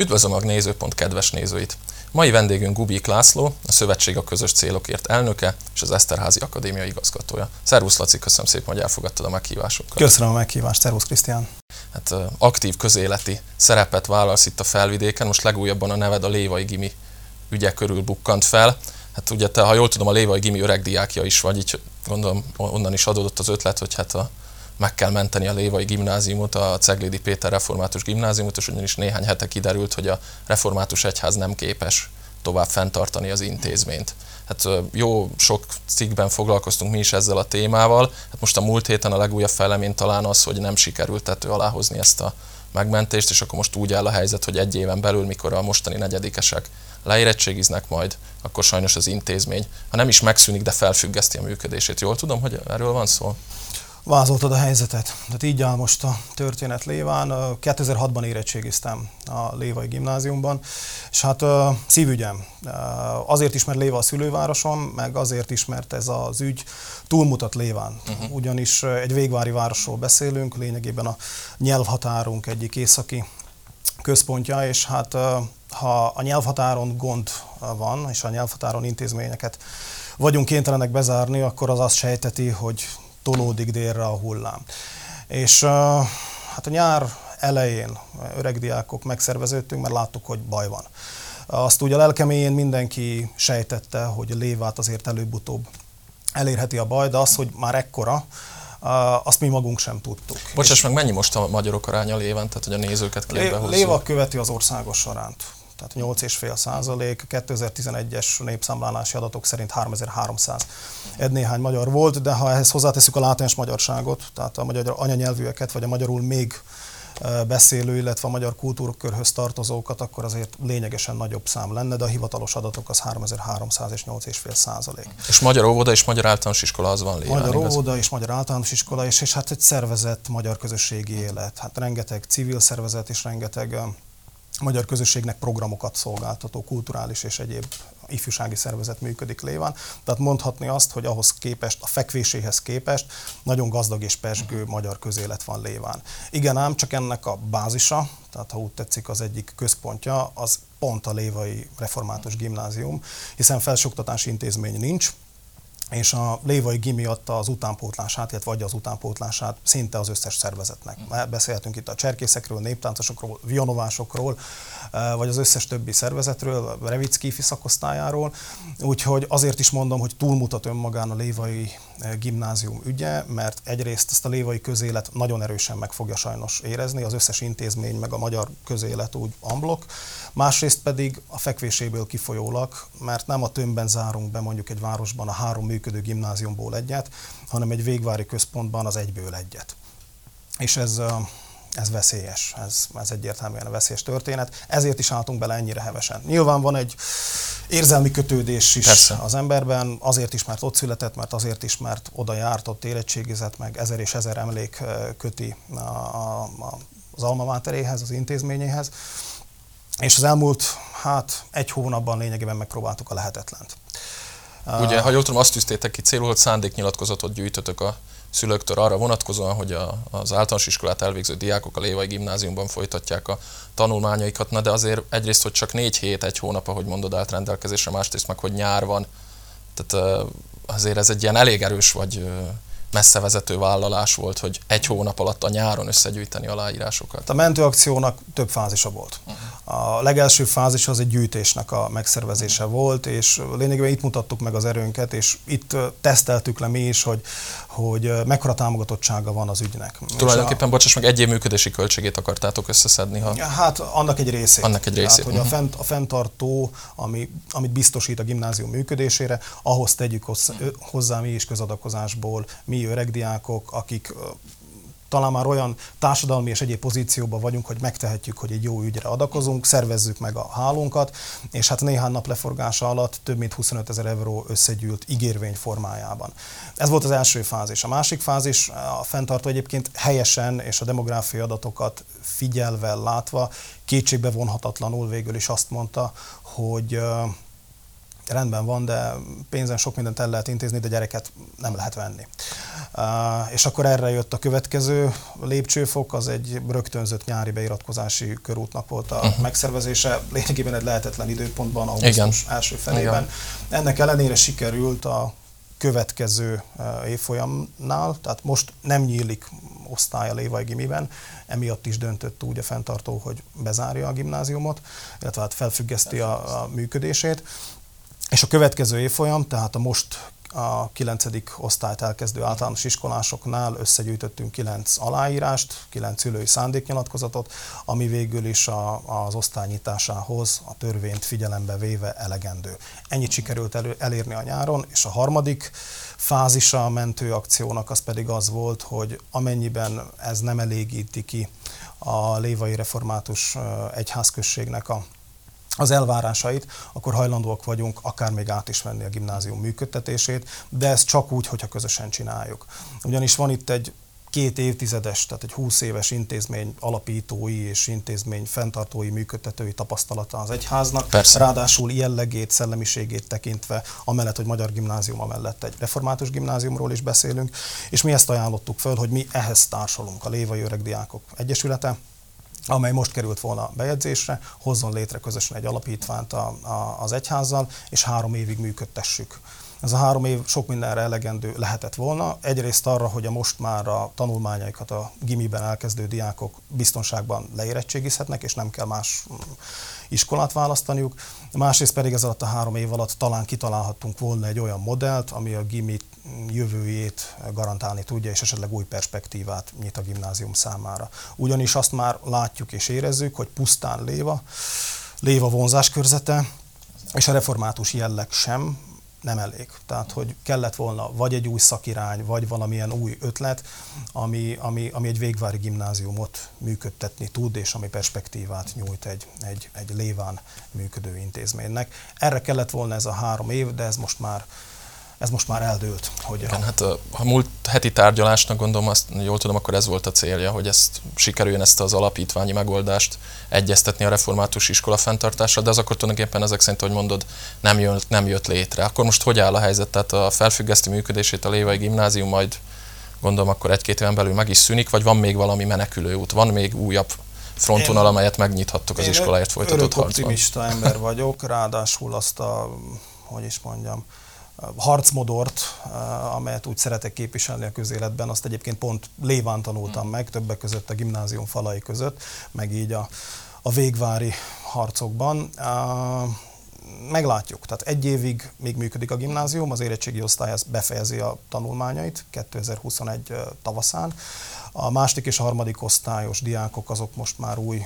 Üdvözlöm a Nézőpont kedves nézőit! Mai vendégünk Gubik László, a Szövetség a Közös Célokért elnöke és az Eszterházi Akadémia igazgatója. Szervusz Laci, köszönöm szépen, hogy elfogadtad a meghívásunkat. Köszönöm a meghívást, szervusz Krisztián. Hát aktív közéleti szerepet vállalsz itt a felvidéken, most legújabban a neved a Lévai Gimi ügye körül bukkant fel. Hát ugye te, ha jól tudom, a Lévai Gimi öregdiákja is vagy, így gondolom onnan is adódott az ötlet, hogy hát a meg kell menteni a Lévai gimnáziumot, a Ceglédi Péter Református Gimnáziumot, és ugyanis néhány hete kiderült, hogy a Református Egyház nem képes tovább fenntartani az intézményt. Hát jó sok cikkben foglalkoztunk mi is ezzel a témával. Hát most a múlt héten a legújabb fejlemény talán az, hogy nem sikerült tető alá hozni ezt a megmentést, és akkor most úgy áll a helyzet, hogy egy éven belül, mikor a mostani negyedikesek leérettségiznek majd, akkor sajnos az intézmény, ha nem is megszűnik, de felfüggeszti a működését. Jól tudom, hogy erről van szó? Vázoltad a helyzetet. Tehát így áll most a történet Léván. 2006-ban érettségiztem a Lévai gimnáziumban, és hát szívügyem. Azért is, mert Léva a szülővárosom, meg azért is, mert ez az ügy túlmutat Léván. Uh-huh. Ugyanis egy végvári városról beszélünk, lényegében a nyelvhatárunk egyik északi központja, és hát ha a nyelvhatáron gond van, és a nyelvhatáron intézményeket vagyunk kénytelenek bezárni, akkor az azt sejteti, hogy tolódik délre a hullám. És hát a nyár elején öregdiákok megszerveződtünk, mert láttuk, hogy baj van. Azt ugye a lelkeméjén mindenki sejtette, hogy a lévát azért előbb-utóbb elérheti a baj, de az, hogy már ekkora, azt mi magunk sem tudtuk. Bocsáss meg, mennyi most a magyarok aránya léven, tehát hogy a nézőket képbe hozzuk? Léva követi az országos soránt tehát 8,5 százalék, 2011-es népszámlálási adatok szerint 3300 egy néhány magyar volt, de ha ehhez hozzáteszük a látens magyarságot, tehát a magyar anyanyelvűeket, vagy a magyarul még beszélő, illetve a magyar kultúrkörhöz tartozókat, akkor azért lényegesen nagyobb szám lenne, de a hivatalos adatok az 3300 és 8,5 százalék. És magyar óvoda és magyar általános iskola az van lévén, Magyar igaz? óvoda és magyar általános iskola, és, és hát egy szervezett magyar közösségi élet. Hát rengeteg civil szervezet és rengeteg magyar közösségnek programokat szolgáltató kulturális és egyéb ifjúsági szervezet működik Léván. Tehát mondhatni azt, hogy ahhoz képest, a fekvéséhez képest nagyon gazdag és pesgő magyar közélet van Léván. Igen ám, csak ennek a bázisa, tehát ha úgy tetszik az egyik központja, az pont a Lévai Református Gimnázium, hiszen felsőoktatási intézmény nincs, és a Lévai Gimi adta az utánpótlását, illetve adja az utánpótlását szinte az összes szervezetnek. Beszélhetünk itt a cserkészekről, néptáncosokról, vionovásokról, eh, vagy az összes többi szervezetről, a Revicki szakosztályáról. Úgyhogy azért is mondom, hogy túlmutat önmagán a Lévai gimnázium ügye, mert egyrészt ezt a lévai közélet nagyon erősen meg fogja sajnos érezni, az összes intézmény, meg a magyar közélet úgy amblok, másrészt pedig a fekvéséből kifolyólag, mert nem a tömbben zárunk be mondjuk egy városban a három működő gimnáziumból egyet, hanem egy végvári központban az egyből egyet. És ez, ez veszélyes, ez, ez egyértelműen a veszélyes történet, ezért is álltunk bele ennyire hevesen. Nyilván van egy érzelmi kötődés is Persze. az emberben, azért is, mert ott született, mert azért is, mert oda járt, ott érettségizett, meg ezer és ezer emlék köti a, a, a, az alma máteréhez, az intézményéhez. És az elmúlt, hát egy hónapban lényegében megpróbáltuk a lehetetlent. Ugye, ha jól tudom, azt tűztétek ki célul, hogy szándéknyilatkozatot gyűjtötök a szülőktől arra vonatkozóan, hogy a, az általános iskolát elvégző diákok a Lévai gimnáziumban folytatják a tanulmányaikat, na de azért egyrészt, hogy csak négy hét, egy hónap, ahogy mondod, állt rendelkezésre, másrészt meg, hogy nyár van, tehát azért ez egy ilyen elég erős vagy messze vezető vállalás volt, hogy egy hónap alatt a nyáron összegyűjteni aláírásokat. A mentőakciónak több fázisa volt. Uh-huh. A legelső fázis az egy gyűjtésnek a megszervezése uh-huh. volt, és lényegében itt mutattuk meg az erőnket, és itt teszteltük le mi is, hogy, hogy mekkora támogatottsága van az ügynek. Tulajdonképpen, a... bocsáss meg, egy év működési költségét akartátok összeszedni? Ha... Hát annak egy részét. Annak egy részét. Tehát, hogy uh-huh. a, fent, a fenntartó, ami, amit biztosít a gimnázium működésére, ahhoz tegyük hozzá, hozzá mi is közadakozásból, mi öregdiákok, akik talán már olyan társadalmi és egyéb pozícióban vagyunk, hogy megtehetjük, hogy egy jó ügyre adakozunk, szervezzük meg a hálónkat, és hát néhány nap leforgása alatt több mint 25 ezer euró összegyűlt ígérvény formájában. Ez volt az első fázis. A másik fázis, a fenntartó egyébként helyesen és a demográfiai adatokat figyelve, látva, kétségbe vonhatatlanul végül is azt mondta, hogy rendben van, de pénzen sok mindent el lehet intézni, de gyereket nem lehet venni. És akkor erre jött a következő lépcsőfok, az egy rögtönzött nyári beiratkozási körútnak volt a uh-huh. megszervezése, lényegében egy lehetetlen időpontban, augusztus Igen. első felében. Igen. Ennek ellenére sikerült a következő évfolyamnál, tehát most nem nyílik osztály a Lévai Gimiben, emiatt is döntött úgy a fenntartó, hogy bezárja a gimnáziumot, illetve hát felfüggeszti a, a működését. És a következő évfolyam, tehát a most a 9. osztályt elkezdő általános iskolásoknál összegyűjtöttünk 9 aláírást, 9 szülői szándéknyilatkozatot, ami végül is a, az osztály nyitásához a törvényt figyelembe véve elegendő. Ennyit sikerült elő, elérni a nyáron, és a harmadik fázisa a mentőakciónak az pedig az volt, hogy amennyiben ez nem elégíti ki a lévai református egyházközségnek a az elvárásait, akkor hajlandóak vagyunk akár még át is venni a gimnázium működtetését, de ez csak úgy, hogyha közösen csináljuk. Ugyanis van itt egy két évtizedes, tehát egy 20 éves intézmény alapítói és intézmény fenntartói, működtetői tapasztalata az egyháznak. Persze. Ráadásul jellegét, szellemiségét tekintve, amellett, hogy magyar gimnázium, amellett egy református gimnáziumról is beszélünk, és mi ezt ajánlottuk föl, hogy mi ehhez társalunk, a Lévai Öregdiákok Egyesülete, amely most került volna bejegyzésre, hozzon létre közösen egy alapítványt a, a, az egyházzal, és három évig működtessük. Ez a három év sok mindenre elegendő lehetett volna. Egyrészt arra, hogy a most már a tanulmányaikat a gimiben elkezdő diákok biztonságban leérettségizhetnek, és nem kell más iskolát választaniuk. Másrészt pedig ez alatt a három év alatt talán kitalálhattunk volna egy olyan modellt, ami a gimi jövőjét garantálni tudja, és esetleg új perspektívát nyit a gimnázium számára. Ugyanis azt már látjuk és érezzük, hogy pusztán léva, léva vonzáskörzete, és a református jelleg sem nem elég. Tehát, hogy kellett volna vagy egy új szakirány, vagy valamilyen új ötlet, ami, ami, ami egy végvári gimnáziumot működtetni tud, és ami perspektívát nyújt egy, egy, egy léván működő intézménynek. Erre kellett volna ez a három év, de ez most már ez most már eldőlt. Hogy Igen, a... hát a, a múlt heti tárgyalásnak gondolom, azt jól tudom, akkor ez volt a célja, hogy ezt sikerüljön ezt az alapítványi megoldást egyeztetni a református iskola fenntartásra, de az akkor tulajdonképpen ezek szerint, hogy mondod, nem jött, nem jött létre. Akkor most hogy áll a helyzet? Tehát a felfüggeszti működését a Lévai Gimnázium majd gondolom akkor egy-két éven belül meg is szűnik, vagy van még valami menekülő út, van még újabb frontvonal, amelyet megnyithattok az iskoláért folytatott harcban? optimista ember vagyok, ráadásul azt a, hogy is mondjam, harcmodort, eh, amelyet úgy szeretek képviselni a közéletben, azt egyébként pont léván tanultam meg, többek között a gimnázium falai között, meg így a, a végvári harcokban. Meglátjuk. Tehát egy évig még működik a gimnázium, az érettségi osztály ezt befejezi a tanulmányait 2021 eh, tavaszán. A második és a harmadik osztályos diákok azok most már új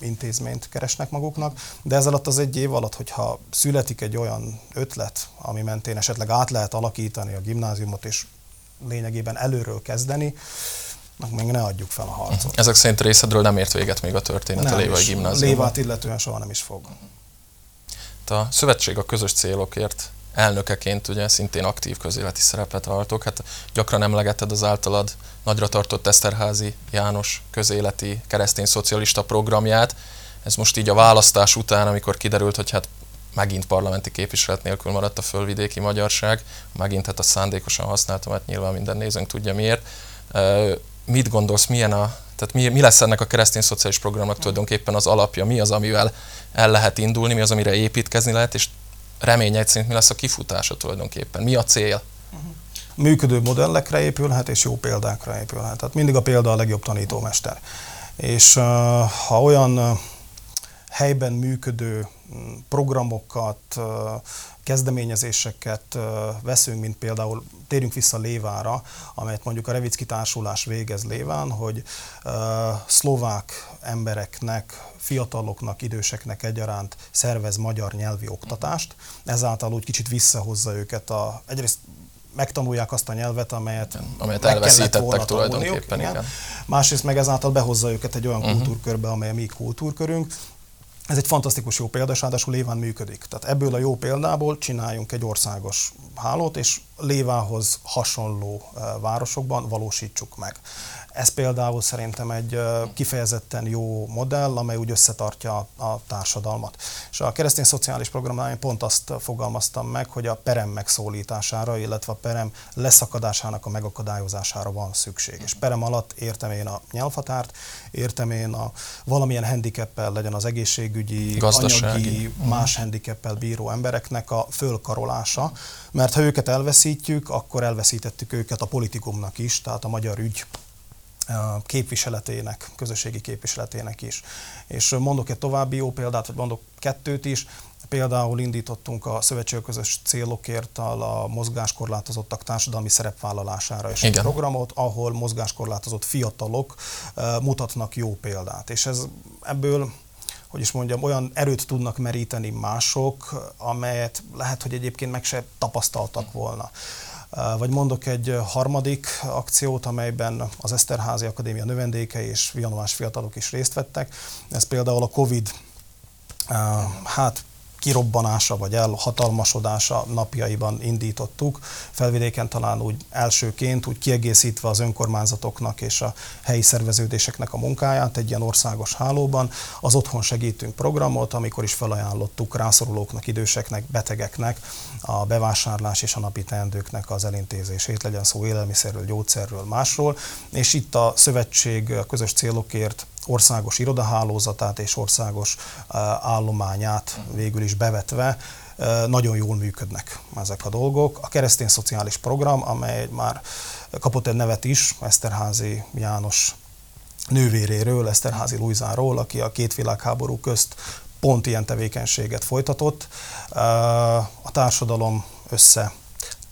intézményt keresnek maguknak, de ez alatt az egy év alatt, hogyha születik egy olyan ötlet, ami mentén esetleg át lehet alakítani a gimnáziumot, és lényegében előről kezdeni, még ne adjuk fel a harcot. Ezek szerint részedről nem ért véget még a történet nem a Lévai Gimnáziumban? Lévát illetően soha nem is fog. A szövetség a közös célokért elnökeként ugye szintén aktív közéleti szerepet váltok. Hát gyakran emlegeted az általad nagyra tartott Eszterházi János közéleti keresztény szocialista programját. Ez most így a választás után, amikor kiderült, hogy hát megint parlamenti képviselet nélkül maradt a fölvidéki magyarság, megint hát a szándékosan használtam, hát nyilván minden nézőnk tudja miért. Mit gondolsz, milyen a, tehát mi, mi lesz ennek a keresztény szociális programnak tulajdonképpen az alapja, mi az, amivel el lehet indulni, mi az, amire építkezni lehet, és reményeid szerint mi lesz a kifutása tulajdonképpen? Mi a cél? Működő modellekre épülhet, és jó példákra épülhet. Tehát mindig a példa a legjobb tanítómester. És ha olyan helyben működő programokat, kezdeményezéseket veszünk, mint például térjünk vissza Lévára, amelyet mondjuk a Revicki Társulás végez Léván, hogy szlovák embereknek, fiataloknak, időseknek egyaránt szervez magyar nyelvi oktatást, ezáltal úgy kicsit visszahozza őket a, egyrészt megtanulják azt a nyelvet, amelyet, amelyet elveszítettek tulajdonképpen. Igen. igen. Másrészt meg ezáltal behozza őket egy olyan uh-huh. kultúrkörbe, amely a mi kultúrkörünk, ez egy fantasztikus jó példa, és ráadásul éven működik. Tehát ebből a jó példából csináljunk egy országos hálót, és Lévához hasonló városokban valósítsuk meg. Ez például szerintem egy kifejezetten jó modell, amely úgy összetartja a társadalmat. És a keresztény szociális programnál én pont azt fogalmaztam meg, hogy a perem megszólítására, illetve a perem leszakadásának a megakadályozására van szükség. És perem alatt értem én a nyelvhatárt, értem én a valamilyen handicappel legyen az egészségügyi, Gazdasági. anyagi, mhm. más handicappel bíró embereknek a fölkarolása, mert ha őket elveszítjük, akkor elveszítettük őket a politikumnak is, tehát a magyar ügy képviseletének, közösségi képviseletének is. És mondok egy további jó példát, vagy mondok kettőt is. Például indítottunk a közös célokért a mozgáskorlátozottak társadalmi szerepvállalására és egy programot, ahol mozgáskorlátozott fiatalok mutatnak jó példát. És ez ebből hogy is mondjam, olyan erőt tudnak meríteni mások, amelyet lehet, hogy egyébként meg se tapasztaltak volna. Vagy mondok egy harmadik akciót, amelyben az Eszterházi Akadémia növendékei és vianovás fiatalok is részt vettek. Ez például a Covid hát kirobbanása vagy elhatalmasodása napjaiban indítottuk. Felvidéken talán úgy elsőként, úgy kiegészítve az önkormányzatoknak és a helyi szerveződéseknek a munkáját egy ilyen országos hálóban. Az Otthon Segítünk programot, amikor is felajánlottuk rászorulóknak, időseknek, betegeknek a bevásárlás és a napi teendőknek az elintézését, legyen szó élelmiszerről, gyógyszerről, másról. És itt a szövetség a közös célokért országos irodahálózatát és országos állományát végül is bevetve nagyon jól működnek ezek a dolgok. A keresztény szociális program, amely már kapott egy nevet is, Eszterházi János nővéréről, Eszterházi Luizáról, aki a két világháború közt pont ilyen tevékenységet folytatott. A társadalom össze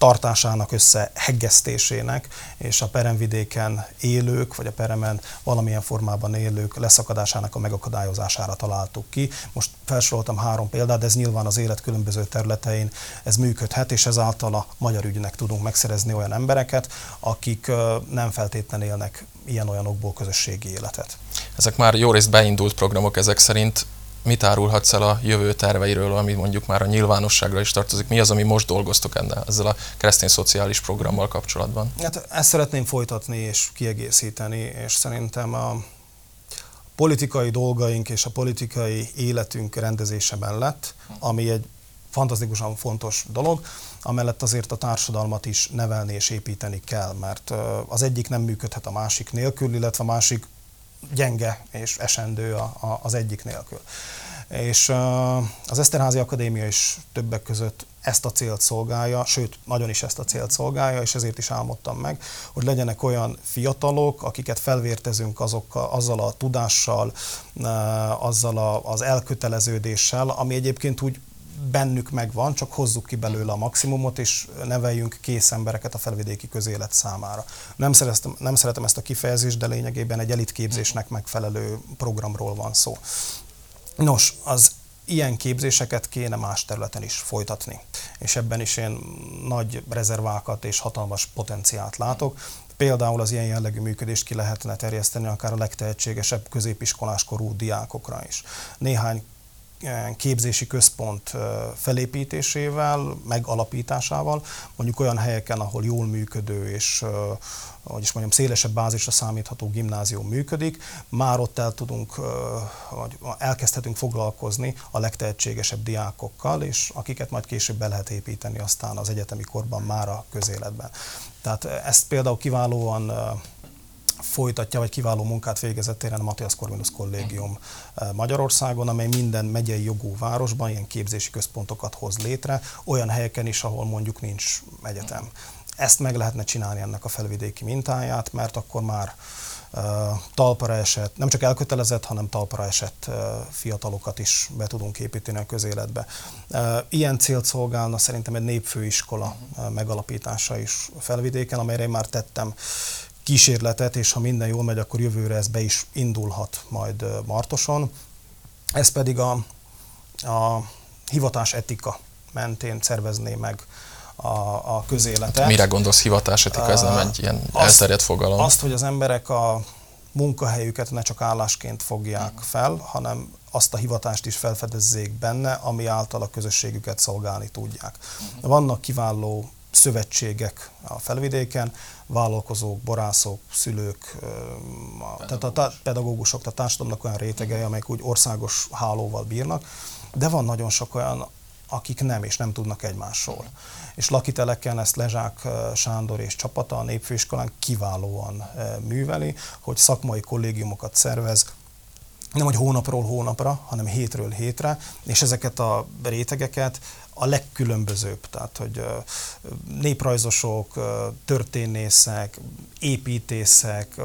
tartásának összeheggesztésének és a peremvidéken élők, vagy a peremen valamilyen formában élők leszakadásának a megakadályozására találtuk ki. Most felsoroltam három példát, de ez nyilván az élet különböző területein ez működhet, és ezáltal a magyar ügynek tudunk megszerezni olyan embereket, akik nem feltétlenül élnek ilyen-olyanokból közösségi életet. Ezek már jó részt beindult programok ezek szerint mit árulhatsz el a jövő terveiről, ami mondjuk már a nyilvánosságra is tartozik? Mi az, ami most dolgoztok ennél, ezzel a keresztény szociális programmal kapcsolatban? Hát ezt szeretném folytatni és kiegészíteni, és szerintem a politikai dolgaink és a politikai életünk rendezése mellett, ami egy fantasztikusan fontos dolog, amellett azért a társadalmat is nevelni és építeni kell, mert az egyik nem működhet a másik nélkül, illetve a másik gyenge és esendő a, a, az egyik nélkül. És az Eszterházi Akadémia is többek között ezt a célt szolgálja, sőt, nagyon is ezt a célt szolgálja, és ezért is álmodtam meg, hogy legyenek olyan fiatalok, akiket felvértezünk azokkal, azzal a tudással, azzal a, az elköteleződéssel, ami egyébként úgy bennük megvan, csak hozzuk ki belőle a maximumot, és neveljünk kész embereket a felvidéki közélet számára. Nem, szeretem, nem szeretem ezt a kifejezést, de lényegében egy elitképzésnek megfelelő programról van szó. Nos, az ilyen képzéseket kéne más területen is folytatni. És ebben is én nagy rezervákat és hatalmas potenciált látok. Például az ilyen jellegű működést ki lehetne terjeszteni akár a legtehetségesebb középiskolás korú diákokra is. Néhány képzési központ felépítésével, megalapításával, mondjuk olyan helyeken, ahol jól működő és hogy is mondjam, szélesebb bázisra számítható gimnázium működik, már ott el tudunk, vagy elkezdhetünk foglalkozni a legtehetségesebb diákokkal, és akiket majd később be lehet építeni aztán az egyetemi korban már a közéletben. Tehát ezt például kiválóan folytatja, vagy kiváló munkát végezett téren a Matthias Corvinus Kollégium eh, Magyarországon, amely minden megyei jogú városban ilyen képzési központokat hoz létre, olyan helyeken is, ahol mondjuk nincs egyetem. Ezt meg lehetne csinálni ennek a felvidéki mintáját, mert akkor már uh, talpra esett, nem csak elkötelezett, hanem talpra esett uh, fiatalokat is be tudunk építeni a közéletbe. Ilyen célt szolgálna szerintem egy népfőiskola megalapítása is felvidéken, amelyre én már tettem kísérletet, és ha minden jól megy, akkor jövőre ez be is indulhat majd Martoson. Ez pedig a, a hivatás etika mentén szervezné meg a, a közéletet. Mire gondolsz hivatás etika? Ez nem egy ilyen azt, elterjedt fogalom. Azt, hogy az emberek a munkahelyüket ne csak állásként fogják fel, hanem azt a hivatást is felfedezzék benne, ami által a közösségüket szolgálni tudják. Vannak kiváló szövetségek a felvidéken, vállalkozók, borászok, szülők, a, tehát a pedagógusok, a társadalomnak olyan rétegei, amelyek úgy országos hálóval bírnak, de van nagyon sok olyan, akik nem, és nem tudnak egymásról. És lakiteleken ezt Lezsák Sándor és csapata a Népfőiskolán kiválóan műveli, hogy szakmai kollégiumokat szervez, nem hogy hónapról hónapra, hanem hétről hétre, és ezeket a rétegeket a legkülönbözőbb, tehát hogy néprajzosok, történészek, építészek,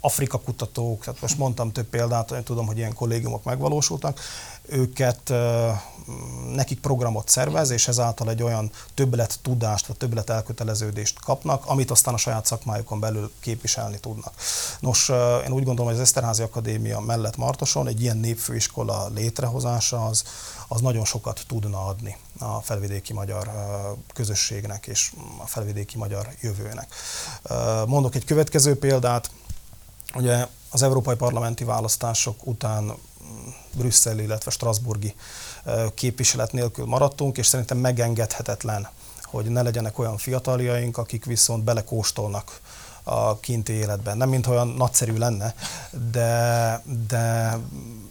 Afrika kutatók, tehát most mondtam több példát, én tudom, hogy ilyen kollégiumok megvalósultak, őket, nekik programot szervez, és ezáltal egy olyan többlet tudást, vagy többlet elköteleződést kapnak, amit aztán a saját szakmájukon belül képviselni tudnak. Nos, én úgy gondolom, hogy az Eszterházi Akadémia mellett Martoson egy ilyen népfőiskola létrehozása az, az nagyon sokat tudna adni a felvidéki magyar közösségnek és a felvidéki magyar jövőnek. Mondok egy következő példát, ugye az európai parlamenti választások után brüsszeli, illetve strasburgi képviselet nélkül maradtunk, és szerintem megengedhetetlen, hogy ne legyenek olyan fiataljaink, akik viszont belekóstolnak a kinti életben. Nem mint olyan nagyszerű lenne, de, de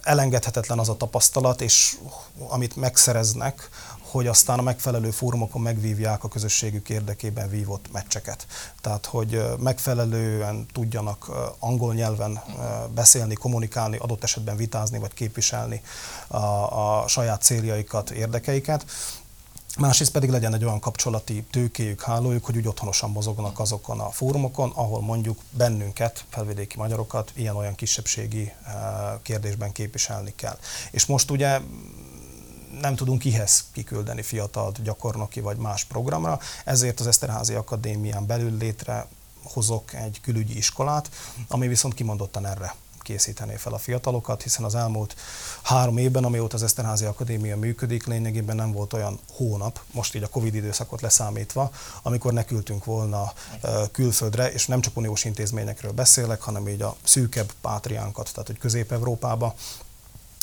elengedhetetlen az a tapasztalat, és amit megszereznek, hogy aztán a megfelelő fórumokon megvívják a közösségük érdekében vívott meccseket. Tehát, hogy megfelelően tudjanak angol nyelven beszélni, kommunikálni, adott esetben vitázni vagy képviselni a, a saját céljaikat, érdekeiket. Másrészt pedig legyen egy olyan kapcsolati tőkéjük, hálójuk, hogy úgy otthonosan mozognak azokon a fórumokon, ahol mondjuk bennünket, felvidéki magyarokat ilyen-olyan kisebbségi kérdésben képviselni kell. És most ugye nem tudunk kihez kiküldeni fiatalt gyakornoki vagy más programra, ezért az Eszterházi Akadémián belül létre hozok egy külügyi iskolát, ami viszont kimondottan erre készítené fel a fiatalokat, hiszen az elmúlt három évben, amióta az Eszterházi Akadémia működik, lényegében nem volt olyan hónap, most így a Covid időszakot leszámítva, amikor ne küldtünk volna külföldre, és nem csak uniós intézményekről beszélek, hanem így a szűkebb pátriánkat, tehát hogy Közép-Európába,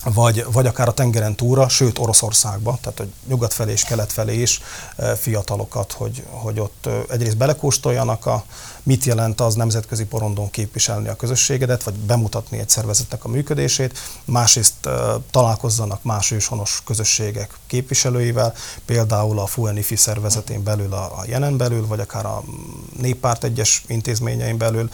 vagy, vagy akár a tengeren túra, sőt Oroszországba, tehát hogy nyugat felé és kelet felé is e, fiatalokat, hogy, hogy ott e, egyrészt belekóstoljanak a, mit jelent az nemzetközi porondon képviselni a közösségedet, vagy bemutatni egy szervezetnek a működését, másrészt e, találkozzanak más őshonos közösségek képviselőivel, például a FUNIFI szervezetén belül, a, a jelen belül, vagy akár a néppárt egyes intézményein belül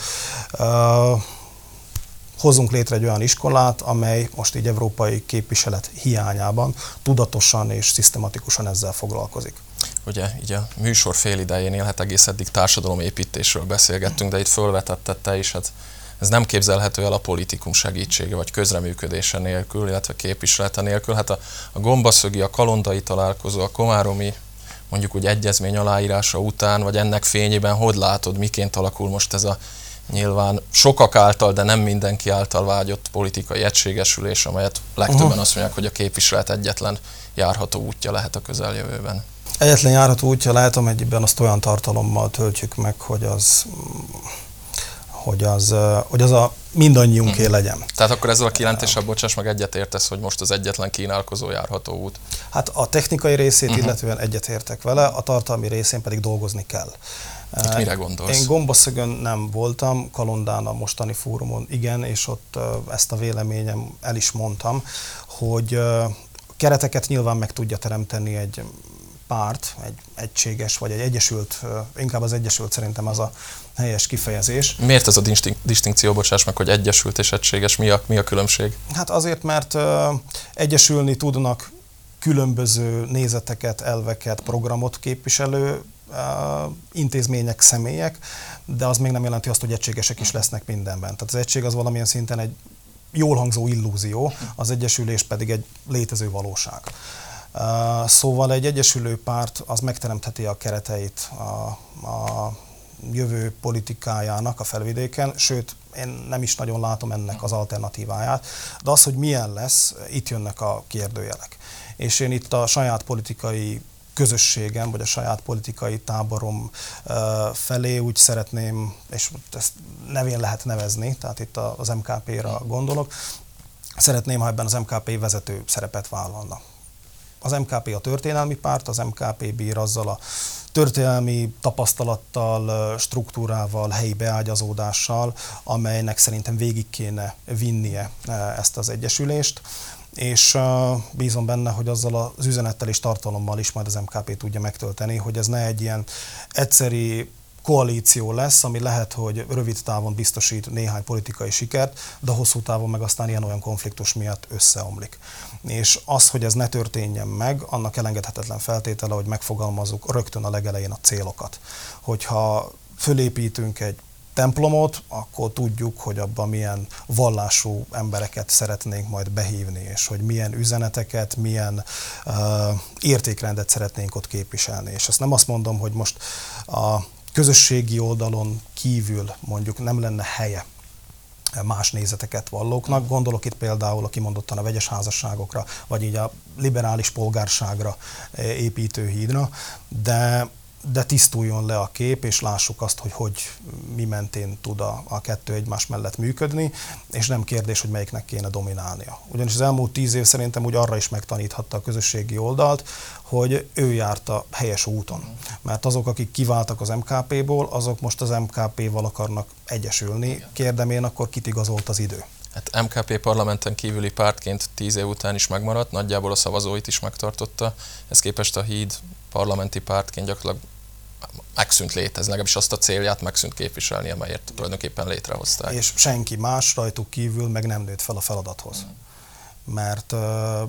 hozzunk létre egy olyan iskolát, amely most így európai képviselet hiányában tudatosan és szisztematikusan ezzel foglalkozik. Ugye így a műsor fél idejénél, hát egész eddig társadalomépítésről beszélgettünk, de itt fölvetette te is, hát ez nem képzelhető el a politikum segítsége vagy közreműködése nélkül, illetve képviselete nélkül. Hát a, a gombaszögi, a kalondai találkozó, a komáromi mondjuk úgy egyezmény aláírása után, vagy ennek fényében hogy látod, miként alakul most ez a nyilván sokak által, de nem mindenki által vágyott politikai egységesülés, amelyet legtöbben uh-huh. azt mondják, hogy a képviselet egyetlen járható útja lehet a közeljövőben. Egyetlen járható útja lehet, amelyben azt olyan tartalommal töltjük meg, hogy az hogy az, hogy az a mindannyiunké hmm. legyen. Tehát akkor ezzel a kijelentéssel, bocsáss meg, egyetértesz, hogy most az egyetlen kínálkozó járható út? Hát a technikai részét uh-huh. illetően egyetértek vele, a tartalmi részén pedig dolgozni kell. Itt mire gondolsz? Én Gombaszögön nem voltam, Kalondán a mostani fórumon igen, és ott ezt a véleményem el is mondtam, hogy kereteket nyilván meg tudja teremteni egy párt, egy egységes, vagy egy egyesült, inkább az egyesült szerintem az a helyes kifejezés. Miért ez a distinkció, bocsáss meg, hogy egyesült és egységes, mi a, mi a különbség? Hát azért, mert egyesülni tudnak különböző nézeteket, elveket, programot képviselő intézmények, személyek, de az még nem jelenti azt, hogy egységesek is lesznek mindenben. Tehát az egység az valamilyen szinten egy jól hangzó illúzió, az egyesülés pedig egy létező valóság. Szóval egy egyesülő párt az megteremtheti a kereteit a, a jövő politikájának a felvidéken, sőt, én nem is nagyon látom ennek az alternatíváját, de az, hogy milyen lesz, itt jönnek a kérdőjelek. És én itt a saját politikai közösségem, vagy a saját politikai táborom felé. Úgy szeretném, és ezt nevén lehet nevezni, tehát itt az MKP-ra gondolok, szeretném, ha ebben az MKP vezető szerepet vállalna. az MKP a történelmi párt, az MKP bír azzal a történelmi tapasztalattal, struktúrával, helyi beágyazódással, amelynek szerintem végig kéne vinnie ezt az egyesülést és bízom benne, hogy azzal az üzenettel és tartalommal is majd az MKP tudja megtölteni, hogy ez ne egy ilyen egyszeri koalíció lesz, ami lehet, hogy rövid távon biztosít néhány politikai sikert, de hosszú távon meg aztán ilyen-olyan konfliktus miatt összeomlik. És az, hogy ez ne történjen meg, annak elengedhetetlen feltétele, hogy megfogalmazzuk rögtön a legelején a célokat. Hogyha fölépítünk egy templomot, akkor tudjuk, hogy abban milyen vallású embereket szeretnénk majd behívni, és hogy milyen üzeneteket, milyen uh, értékrendet szeretnénk ott képviselni. És azt nem azt mondom, hogy most a közösségi oldalon kívül mondjuk nem lenne helye más nézeteket vallóknak. Gondolok itt például a kimondottan a vegyes házasságokra, vagy így a liberális polgárságra építő hídra, de de tisztuljon le a kép, és lássuk azt, hogy hogy mi mentén tud a, a kettő egymás mellett működni, és nem kérdés, hogy melyiknek kéne dominálnia. Ugyanis az elmúlt tíz év szerintem úgy arra is megtaníthatta a közösségi oldalt, hogy ő járt a helyes úton. Mert azok, akik kiváltak az MKP-ból, azok most az MKP-val akarnak egyesülni. Kérdem én, akkor kit igazolt az idő? Hát MKP parlamenten kívüli pártként tíz év után is megmaradt, nagyjából a szavazóit is megtartotta. Ez képest a híd parlamenti pártként gyakorlatilag megszűnt létezni, legalábbis azt a célját megszűnt képviselni, amelyért tulajdonképpen létrehozták. És senki más rajtuk kívül meg nem nőtt fel a feladathoz. Mm mert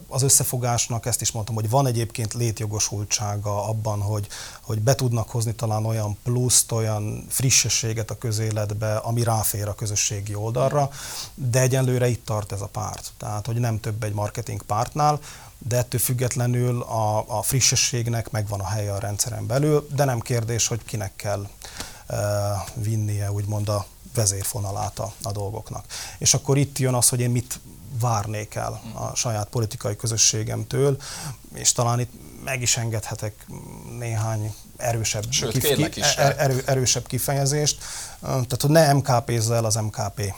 az összefogásnak ezt is mondtam, hogy van egyébként létjogosultsága abban, hogy, hogy be tudnak hozni talán olyan pluszt, olyan frissességet a közéletbe, ami ráfér a közösségi oldalra, de egyenlőre itt tart ez a párt. Tehát, hogy nem több egy marketing pártnál, de ettől függetlenül a, a frissességnek megvan a helye a rendszeren belül, de nem kérdés, hogy kinek kell uh, vinnie úgymond a vezérfonalát a, a dolgoknak. És akkor itt jön az, hogy én mit várnék el a saját politikai közösségemtől, és talán itt meg is engedhetek néhány erősebb, Sőt, kif, ki. Er, erő, erősebb kifejezést. Tehát, hogy ne MKP-zzel el az MKP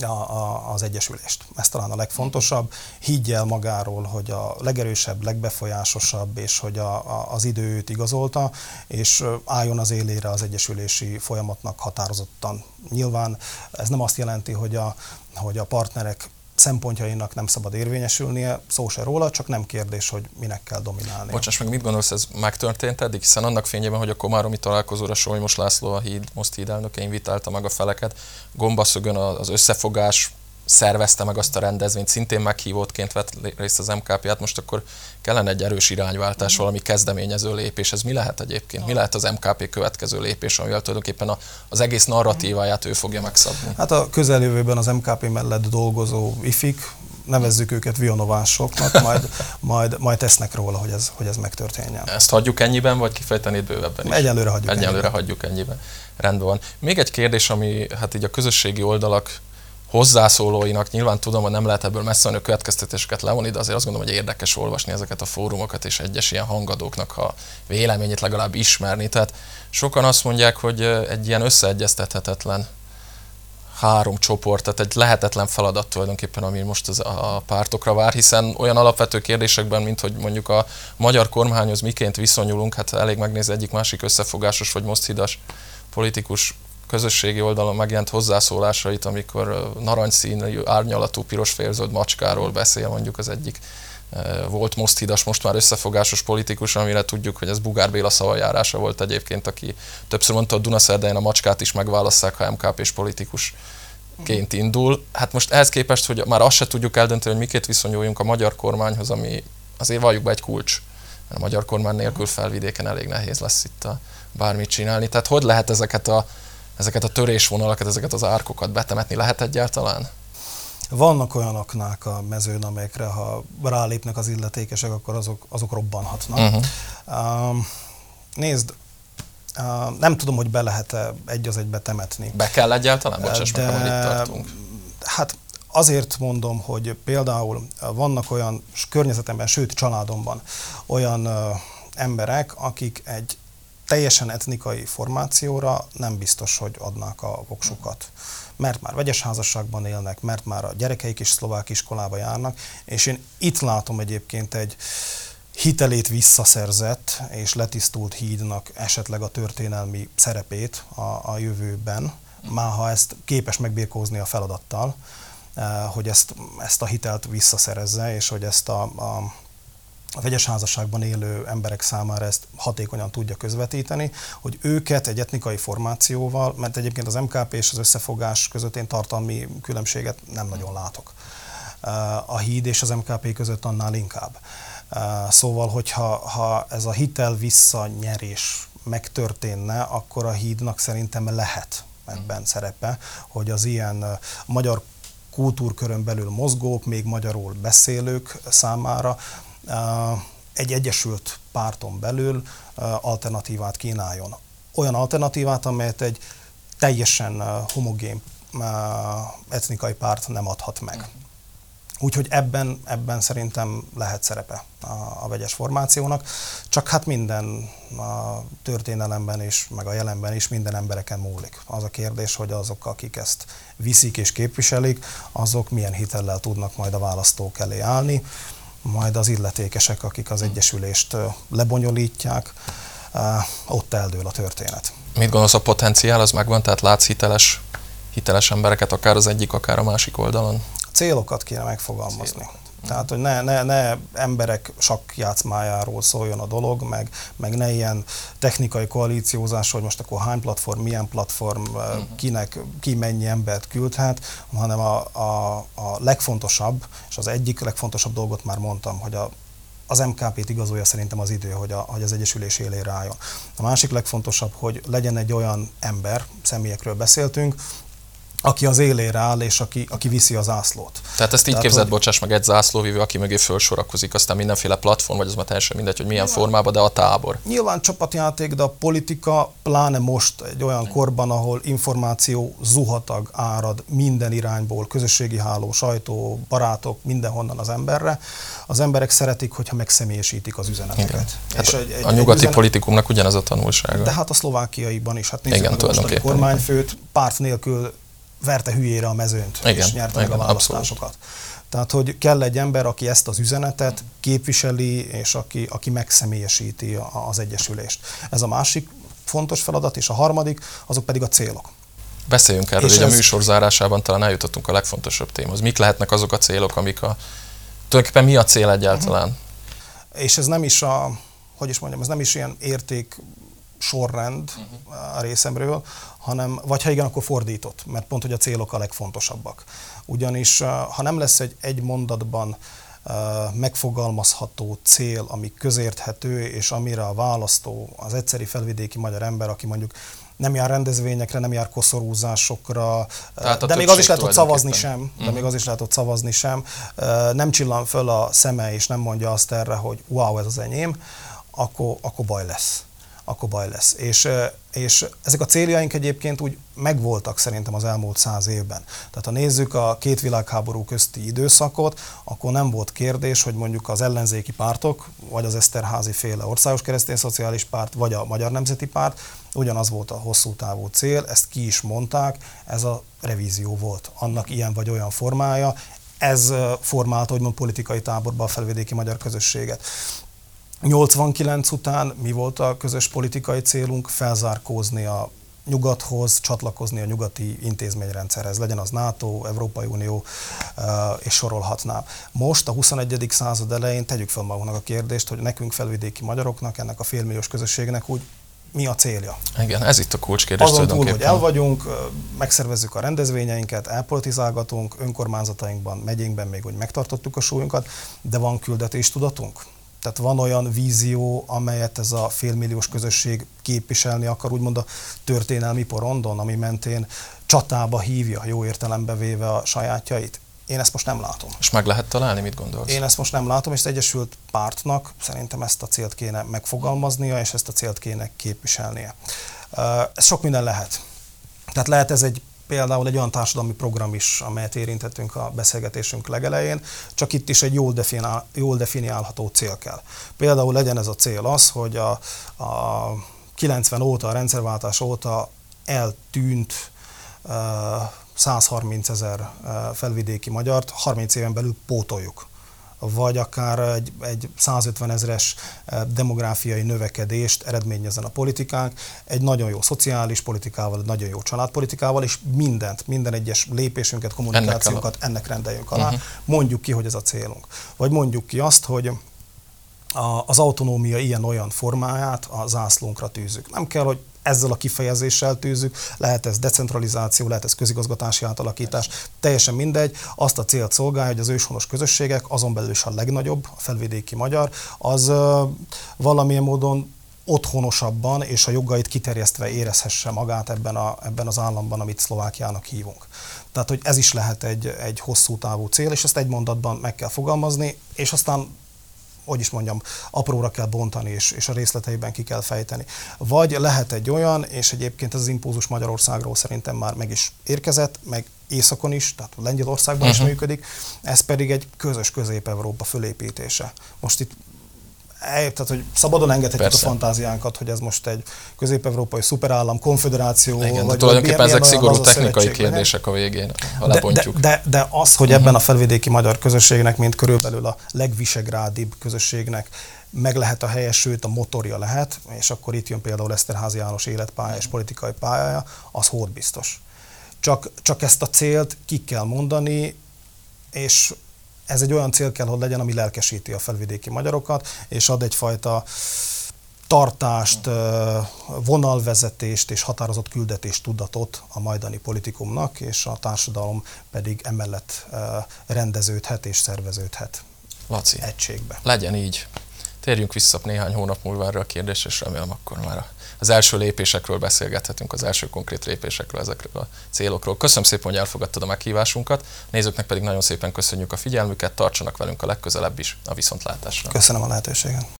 a, a, az Egyesülést. Ez talán a legfontosabb. Higgyel magáról, hogy a legerősebb, legbefolyásosabb, és hogy a, a, az időt igazolta, és álljon az élére az egyesülési folyamatnak határozottan. Nyilván ez nem azt jelenti, hogy a, hogy a partnerek szempontjainak nem szabad érvényesülnie, szó se róla, csak nem kérdés, hogy minek kell dominálni. Bocsáss meg, mit gondolsz, ez megtörtént eddig? Hiszen annak fényében, hogy a Komáromi találkozóra Solymos László, a híd, most híd elnöke invitálta meg a feleket, gombaszögön az összefogás szervezte meg azt a rendezvényt, szintén meghívótként vett részt az MKP, hát most akkor kellene egy erős irányváltás, valami kezdeményező lépés. Ez mi lehet egyébként? Mi lehet az MKP következő lépés, amivel tulajdonképpen a, az egész narratíváját ő fogja megszabni? Hát a közeljövőben az MKP mellett dolgozó ifik, nevezzük őket vionovásoknak, majd, majd, majd tesznek róla, hogy ez, hogy ez megtörténjen. Ezt hagyjuk ennyiben, vagy kifejtenéd bővebben is? Egyelőre hagyjuk Egyelőre ennyiben. hagyjuk ennyiben. Rendben van. Még egy kérdés, ami hát így a közösségi oldalak hozzászólóinak nyilván tudom, hogy nem lehet ebből messze a következtetéseket levonni, de azért azt gondolom, hogy érdekes olvasni ezeket a fórumokat és egyes ilyen hangadóknak a véleményét legalább ismerni. Tehát sokan azt mondják, hogy egy ilyen összeegyeztethetetlen három csoport, tehát egy lehetetlen feladat tulajdonképpen, ami most az a pártokra vár, hiszen olyan alapvető kérdésekben, mint hogy mondjuk a magyar kormányhoz miként viszonyulunk, hát elég megnézni egyik másik összefogásos vagy most hidas politikus közösségi oldalon megjelent hozzászólásait, amikor narancsszínű, árnyalatú, piros félzöld macskáról beszél mondjuk az egyik volt most hidas, most már összefogásos politikus, amire tudjuk, hogy ez Bugár Béla szavajárása volt egyébként, aki többször mondta, hogy Dunaszerdahelyen a macskát is megválasszák, ha MKP és politikus ként indul. Hát most ehhez képest, hogy már azt se tudjuk eldönteni, hogy miként viszonyuljunk a magyar kormányhoz, ami azért valljuk be egy kulcs. A magyar kormány nélkül felvidéken elég nehéz lesz itt a bármit csinálni. Tehát hogy lehet ezeket a ezeket a törésvonalakat, ezeket az árkokat betemetni lehet egyáltalán? Vannak olyan aknák a mezőn, amelyekre ha rálépnek az illetékesek, akkor azok, azok robbanhatnak. Uh-huh. Uh, nézd, uh, nem tudom, hogy be lehet-e egy az egybe temetni. Be kell egyáltalán? Bocsáss de, meg, itt tartunk. Hát azért mondom, hogy például vannak olyan környezetemben, sőt családomban olyan uh, emberek, akik egy teljesen etnikai formációra nem biztos, hogy adnák a voksukat. Mert már vegyes házasságban élnek, mert már a gyerekeik is szlovák iskolába járnak, és én itt látom egyébként egy hitelét visszaszerzett és letisztult hídnak esetleg a történelmi szerepét a, a jövőben, már ha ezt képes megbírkózni a feladattal, eh, hogy ezt, ezt a hitelt visszaszerezze, és hogy ezt a, a a vegyes házasságban élő emberek számára ezt hatékonyan tudja közvetíteni, hogy őket egy etnikai formációval, mert egyébként az MKP és az összefogás között én tartalmi különbséget nem nagyon látok. A híd és az MKP között annál inkább. Szóval, hogyha ha ez a hitel visszanyerés megtörténne, akkor a hídnak szerintem lehet ebben szerepe, hogy az ilyen magyar kultúrkörön belül mozgók, még magyarul beszélők számára egy egyesült párton belül alternatívát kínáljon. Olyan alternatívát, amelyet egy teljesen homogén etnikai párt nem adhat meg. Úgyhogy ebben, ebben szerintem lehet szerepe a, a vegyes formációnak, csak hát minden a történelemben is, meg a jelenben is minden embereken múlik. Az a kérdés, hogy azok, akik ezt viszik és képviselik, azok milyen hitellel tudnak majd a választók elé állni majd az illetékesek, akik az egyesülést lebonyolítják, ott eldől a történet. Mit gondolsz, a potenciál az megvan, tehát látsz hiteles, hiteles embereket akár az egyik, akár a másik oldalon? A célokat kéne megfogalmazni. Célokat. Tehát, hogy ne, ne, ne emberek sakkjátszmájáról szóljon a dolog, meg, meg ne ilyen technikai koalíciózás, hogy most akkor hány platform, milyen platform, uh-huh. kinek, ki mennyi embert küldhet, hanem a, a, a legfontosabb, és az egyik legfontosabb dolgot már mondtam, hogy a, az MKP-t igazolja szerintem az idő, hogy, a, hogy az Egyesülés élére álljon. A másik legfontosabb, hogy legyen egy olyan ember, személyekről beszéltünk, aki az élére áll, és aki, aki viszi az zászlót. Tehát ezt így Tehát, képzeld, hogy... bocsáss meg, egy zászlóvívő, aki mögé felsorakozik, aztán mindenféle platform, vagy az már teljesen mindegy, hogy milyen nyilván, formában, de a tábor. Nyilván csapatjáték, de a politika, pláne most egy olyan korban, ahol információ zuhatag árad minden irányból, közösségi háló, sajtó, barátok, mindenhonnan az emberre, az emberek szeretik, hogyha megszemélyesítik az üzeneteket. Hát és egy, egy, a nyugati üzenet... politikumnak ugyanaz a tanulsága. De hát a szlovákiaiban is, hát nézzük Igen, meg a kormányfőt, párt nélkül verte hülyére a mezőnt, igen, és nyerte igen, meg a választásokat. Abszolút. Tehát, hogy kell egy ember, aki ezt az üzenetet képviseli, és aki, aki megszemélyesíti az Egyesülést. Ez a másik fontos feladat, és a harmadik, azok pedig a célok. Beszéljünk erről, ez... a műsor zárásában talán eljutottunk a legfontosabb témához. Mik lehetnek azok a célok, amik a... Tulajdonképpen mi a cél egyáltalán? Uh-huh. És ez nem is a, hogy is mondjam, ez nem is ilyen érték sorrend uh-huh. a részemről, hanem, vagy ha igen, akkor fordított, mert pont, hogy a célok a legfontosabbak. Ugyanis ha nem lesz egy egy mondatban megfogalmazható cél, ami közérthető, és amire a választó, az egyszeri felvidéki magyar ember, aki mondjuk nem jár rendezvényekre, nem jár koszorúzásokra, de még az is lehet, hogy szavazni sem, de mhm. még az is lehet, hogy szavazni sem, nem csillan föl a szeme, és nem mondja azt erre, hogy wow, ez az enyém, akkor, akkor baj lesz akkor baj lesz. És, és ezek a céljaink egyébként úgy megvoltak szerintem az elmúlt száz évben. Tehát ha nézzük a két világháború közti időszakot, akkor nem volt kérdés, hogy mondjuk az ellenzéki pártok, vagy az Eszterházi féle országos keresztény szociális párt, vagy a Magyar Nemzeti Párt, ugyanaz volt a hosszú távú cél, ezt ki is mondták, ez a revízió volt. Annak ilyen vagy olyan formája, ez formálta, mond politikai táborba a felvidéki magyar közösséget. 89 után mi volt a közös politikai célunk? Felzárkózni a nyugathoz, csatlakozni a nyugati intézményrendszerhez, legyen az NATO, Európai Unió, eh, és sorolhatnám. Most a 21. század elején tegyük fel magunknak a kérdést, hogy nekünk felvidéki magyaroknak, ennek a félmilliós közösségnek úgy mi a célja. Igen, ez itt a kulcskérdés Azon túl, hogy el vagyunk, eh, megszervezzük a rendezvényeinket, elpolitizálgatunk, önkormányzatainkban, megyénkben még úgy megtartottuk a súlyunkat, de van küldetés tudatunk? Tehát van olyan vízió, amelyet ez a félmilliós közösség képviselni akar, úgymond a történelmi porondon, ami mentén csatába hívja, jó értelembe véve a sajátjait. Én ezt most nem látom. És meg lehet találni, mit gondolsz? Én ezt most nem látom, és az Egyesült Pártnak szerintem ezt a célt kéne megfogalmaznia, és ezt a célt kéne képviselnie. Ez sok minden lehet. Tehát lehet ez egy például egy olyan társadalmi program is, amelyet érintettünk a beszélgetésünk legelején, csak itt is egy jól, definiál, jól definiálható cél kell. Például legyen ez a cél az, hogy a, a 90 óta, a rendszerváltás óta eltűnt 130 ezer felvidéki magyart 30 éven belül pótoljuk vagy akár egy, egy 150 ezeres demográfiai növekedést eredményezen a politikánk, egy nagyon jó szociális politikával, egy nagyon jó családpolitikával, és mindent, minden egyes lépésünket, kommunikációkat ennek, ennek rendeljünk alá. Uh-huh. Mondjuk ki, hogy ez a célunk. Vagy mondjuk ki azt, hogy az autonómia ilyen-olyan formáját a zászlónkra tűzük. Nem kell, hogy ezzel a kifejezéssel tűzük, lehet ez decentralizáció, lehet ez közigazgatási átalakítás, teljesen mindegy, azt a célt szolgálja, hogy az őshonos közösségek, azon belül is a legnagyobb, a felvidéki magyar, az valamilyen módon otthonosabban és a jogait kiterjesztve érezhesse magát ebben, a, ebben az államban, amit Szlovákiának hívunk. Tehát, hogy ez is lehet egy, egy hosszú távú cél, és ezt egy mondatban meg kell fogalmazni, és aztán hogy is mondjam, apróra kell bontani, és, és a részleteiben ki kell fejteni. Vagy lehet egy olyan, és egyébként ez az impulzus Magyarországról szerintem már meg is érkezett, meg északon is, tehát Lengyelországban uh-huh. is mhm. működik, ez pedig egy közös közép-európa fölépítése. Most itt tehát, hogy szabadon engedhetjük Persze. a fantáziánkat, hogy ez most egy közép-európai szuperállam, konfederáció, Igen, vagy tulajdonképpen ezek szigorú technikai kérdések a végén, ha de, De, de, de az, hogy uh-huh. ebben a felvidéki magyar közösségnek, mint körülbelül a legvisegrádibb közösségnek meg lehet a helye, sőt a motorja lehet, és akkor itt jön például Eszterházi János életpálya és politikai pályája, az hód biztos. Csak, csak ezt a célt ki kell mondani, és ez egy olyan cél kell, hogy legyen, ami lelkesíti a felvidéki magyarokat, és ad egyfajta tartást, vonalvezetést és határozott küldetés tudatot a majdani politikumnak, és a társadalom pedig emellett rendeződhet és szerveződhet Laci, egységbe. Legyen így. Térjünk vissza néhány hónap múlva erre a kérdésre, és remélem akkor már a az első lépésekről beszélgethetünk, az első konkrét lépésekről, ezekről a célokról. Köszönöm szépen, hogy elfogadtad a meghívásunkat, nézőknek pedig nagyon szépen köszönjük a figyelmüket, tartsanak velünk a legközelebb is a viszontlátásra. Köszönöm a lehetőséget.